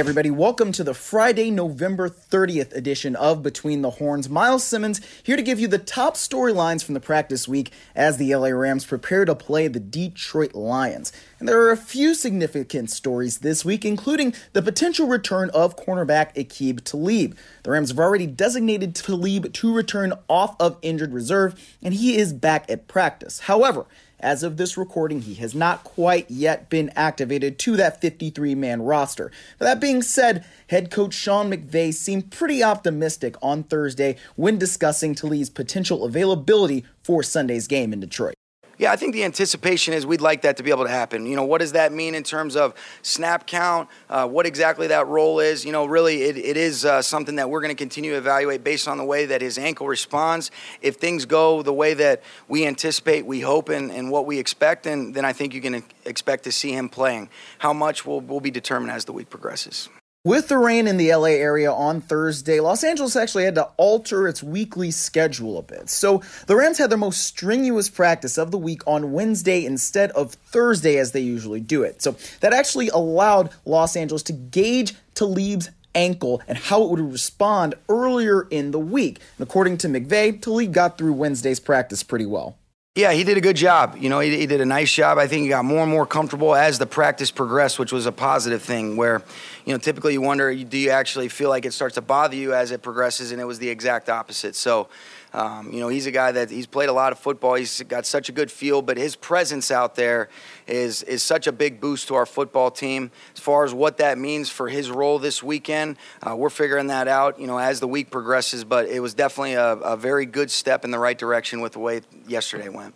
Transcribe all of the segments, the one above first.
everybody. Welcome to the Friday, November 30th edition of Between the Horns. Myles Simmons here to give you the top storylines from the practice week as the LA Rams prepare to play the Detroit Lions. And there are a few significant stories this week, including the potential return of cornerback Aqib Talib. The Rams have already designated Talib to return off of injured reserve, and he is back at practice. However, as of this recording, he has not quite yet been activated to that 53 man roster. But that being said, head coach Sean McVay seemed pretty optimistic on Thursday when discussing Talib's potential availability for Sunday's game in Detroit. Yeah, I think the anticipation is we'd like that to be able to happen. You know, what does that mean in terms of snap count? Uh, what exactly that role is? You know, really, it, it is uh, something that we're going to continue to evaluate based on the way that his ankle responds. If things go the way that we anticipate, we hope, and, and what we expect, then, then I think you can expect to see him playing. How much will, will be determined as the week progresses. With the rain in the LA area on Thursday, Los Angeles actually had to alter its weekly schedule a bit. So the Rams had their most strenuous practice of the week on Wednesday instead of Thursday as they usually do it. So that actually allowed Los Angeles to gauge Talib's ankle and how it would respond earlier in the week. And according to McVay, Talib got through Wednesday's practice pretty well. Yeah, he did a good job. You know, he, he, did a nice job. I think he got more and more comfortable as the practice progressed, which was a positive thing. Where, you know, typically you wonder, do you actually feel like it starts to bother you as it progresses? And it was the exact opposite. So, um, you know, he's a guy that he's played a lot of football. He's got such a good feel, but his presence out there is is such a big boost to our football team. As far as what that means for his role this weekend, uh, we're figuring that out. You know, as the week progresses. But it was definitely a, a very good step in the right direction with the way yesterday went.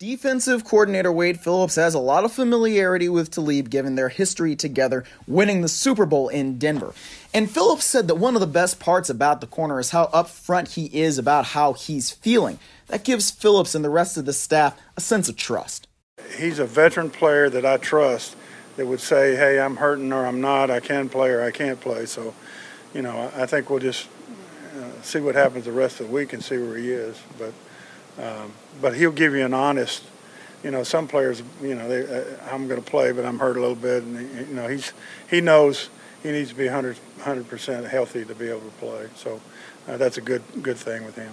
Defensive coordinator Wade Phillips has a lot of familiarity with Talib given their history together winning the Super Bowl in Denver. And Phillips said that one of the best parts about the corner is how upfront he is about how he's feeling. That gives Phillips and the rest of the staff a sense of trust. He's a veteran player that I trust that would say, hey, I'm hurting or I'm not, I can play or I can't play. So, you know, I think we'll just uh, see what happens the rest of the week and see where he is. But um, but he'll give you an honest. You know, some players, you know, they, uh, I'm going to play, but I'm hurt a little bit, and he, you know, he's he knows he needs to be 100 percent healthy to be able to play. So uh, that's a good good thing with him.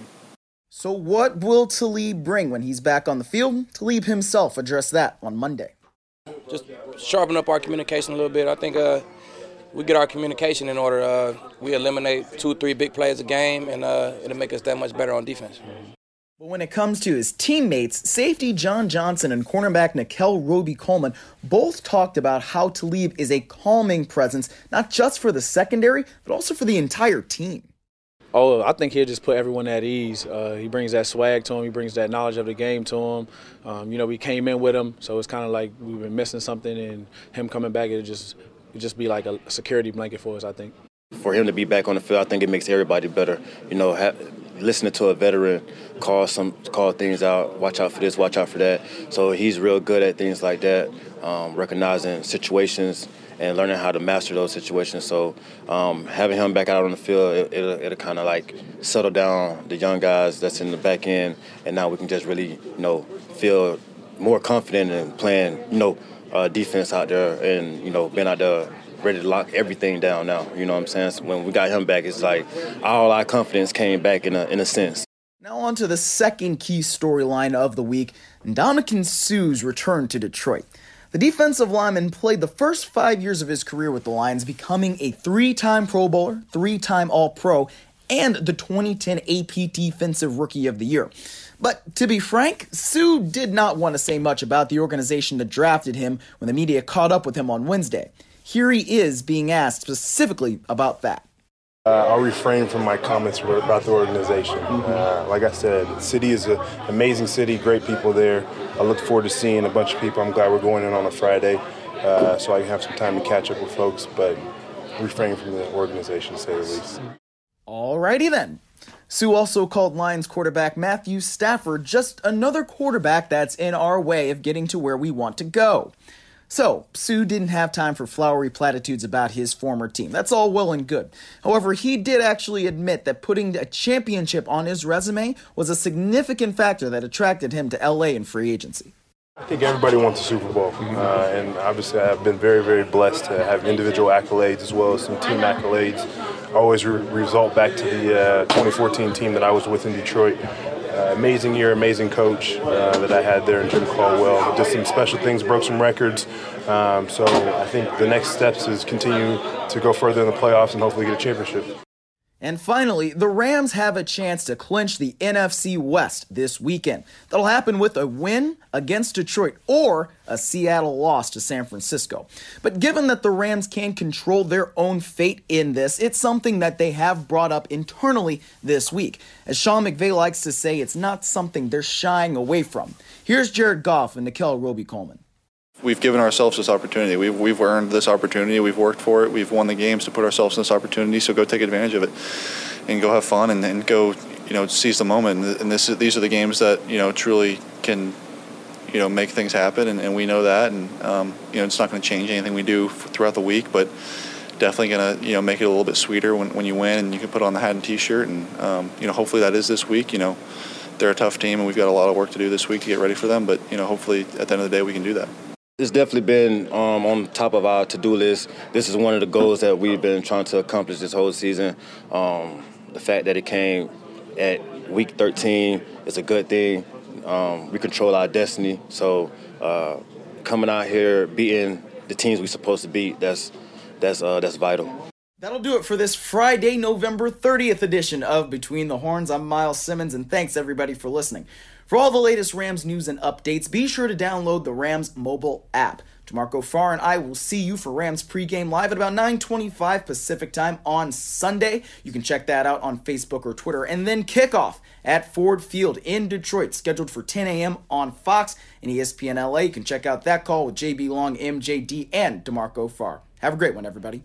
So what will Talib bring when he's back on the field? Talib himself addressed that on Monday. Just sharpen up our communication a little bit. I think uh, we get our communication in order. Uh, we eliminate two, three big plays a game, and uh, it'll make us that much better on defense. But when it comes to his teammates, safety John Johnson and cornerback Nickell Robey-Coleman both talked about how Talib is a calming presence, not just for the secondary, but also for the entire team. Oh, I think he'll just put everyone at ease. Uh, he brings that swag to him. He brings that knowledge of the game to him. Um, you know, we came in with him, so it's kind of like we've been missing something, and him coming back, it'll just it'll just be like a security blanket for us. I think. For him to be back on the field, I think it makes everybody better. You know, listening to a veteran call some call things out, watch out for this, watch out for that. So he's real good at things like that, um, recognizing situations and learning how to master those situations. So um, having him back out on the field, it, will it'll kind of like settle down the young guys that's in the back end, and now we can just really you know feel more confident in playing you know uh, defense out there and you know being out there ready to lock everything down now. You know what I'm saying? So when we got him back, it's like all our confidence came back in a, in a sense. Now on to the second key storyline of the week, Ndamukong Suh's return to Detroit. The defensive lineman played the first five years of his career with the Lions, becoming a three-time Pro Bowler, three-time All-Pro, and the 2010 AP Defensive Rookie of the Year. But to be frank, Suh did not want to say much about the organization that drafted him when the media caught up with him on Wednesday. Here he is being asked specifically about that. Uh, I'll refrain from my comments about the organization. Mm-hmm. Uh, like I said, the city is an amazing city, great people there. I look forward to seeing a bunch of people. I'm glad we're going in on a Friday, uh, so I can have some time to catch up with folks, but refrain from the organization, to say the least. Alrighty then. Suh also called Lions quarterback Matthew Stafford just another quarterback that's in our way of getting to where we want to go. So, Suh didn't have time for flowery platitudes about his former team. That's all well and good. However, he did actually admit that putting a championship on his resume was a significant factor that attracted him to LA in free agency. I think everybody wants a Super Bowl, uh, and obviously I've been very, very blessed to have individual accolades as well as some team accolades. I Always re- result back to the uh, 2014 team that I was with in Detroit. Uh, amazing year, amazing coach uh, that I had there in Jim Caldwell. Did some special things, broke some records. Um, so I think the next steps is continue to go further in the playoffs and hopefully get a championship. And finally, the Rams have a chance to clinch the NFC West this weekend. That'll happen with a win against Detroit or a Seattle loss to San Francisco. But given that the Rams can control their own fate in this, it's something that they have brought up internally this week. As Sean McVay likes to say, it's not something they're shying away from. Here's Jared Goff and Nickell Robey-Coleman we've given ourselves this opportunity. We've, we've earned this opportunity. We've worked for it. We've won the games to put ourselves in this opportunity. So go take advantage of it and go have fun and, and go, you know, seize the moment. And this, these are the games that, you know, truly can, you know, make things happen. And, and we know that. And, um, you know, it's not going to change anything we do throughout the week, but definitely going to, you know, make it a little bit sweeter when, when you win and you can put on the hat and t-shirt. And, um, you know, hopefully that is this week, you know, they're a tough team and we've got a lot of work to do this week to get ready for them. But, you know, hopefully at the end of the day we can do that. It's definitely been um, on top of our to-do list. This is one of the goals that we've been trying to accomplish this whole season. Um, the fact that it came at week 13 is a good thing. Um, we control our destiny. So uh, coming out here, beating the teams we're supposed to beat, that's that's uh, that's vital. That'll do it for this Friday, November 30th edition of Between the Horns. I'm Myles Simmons, and thanks everybody for listening. For all the latest Rams news and updates, be sure to download the Rams mobile app. DeMarco Farr and I will see you for Rams pregame live at about 9:25 Pacific time on Sunday. You can check that out on Facebook or Twitter. And then kickoff at Ford Field in Detroit, scheduled for 10 a.m. on Fox and ESPN LA. You can check out that call with JB Long, MJD, and DeMarco Farr. Have a great one, everybody.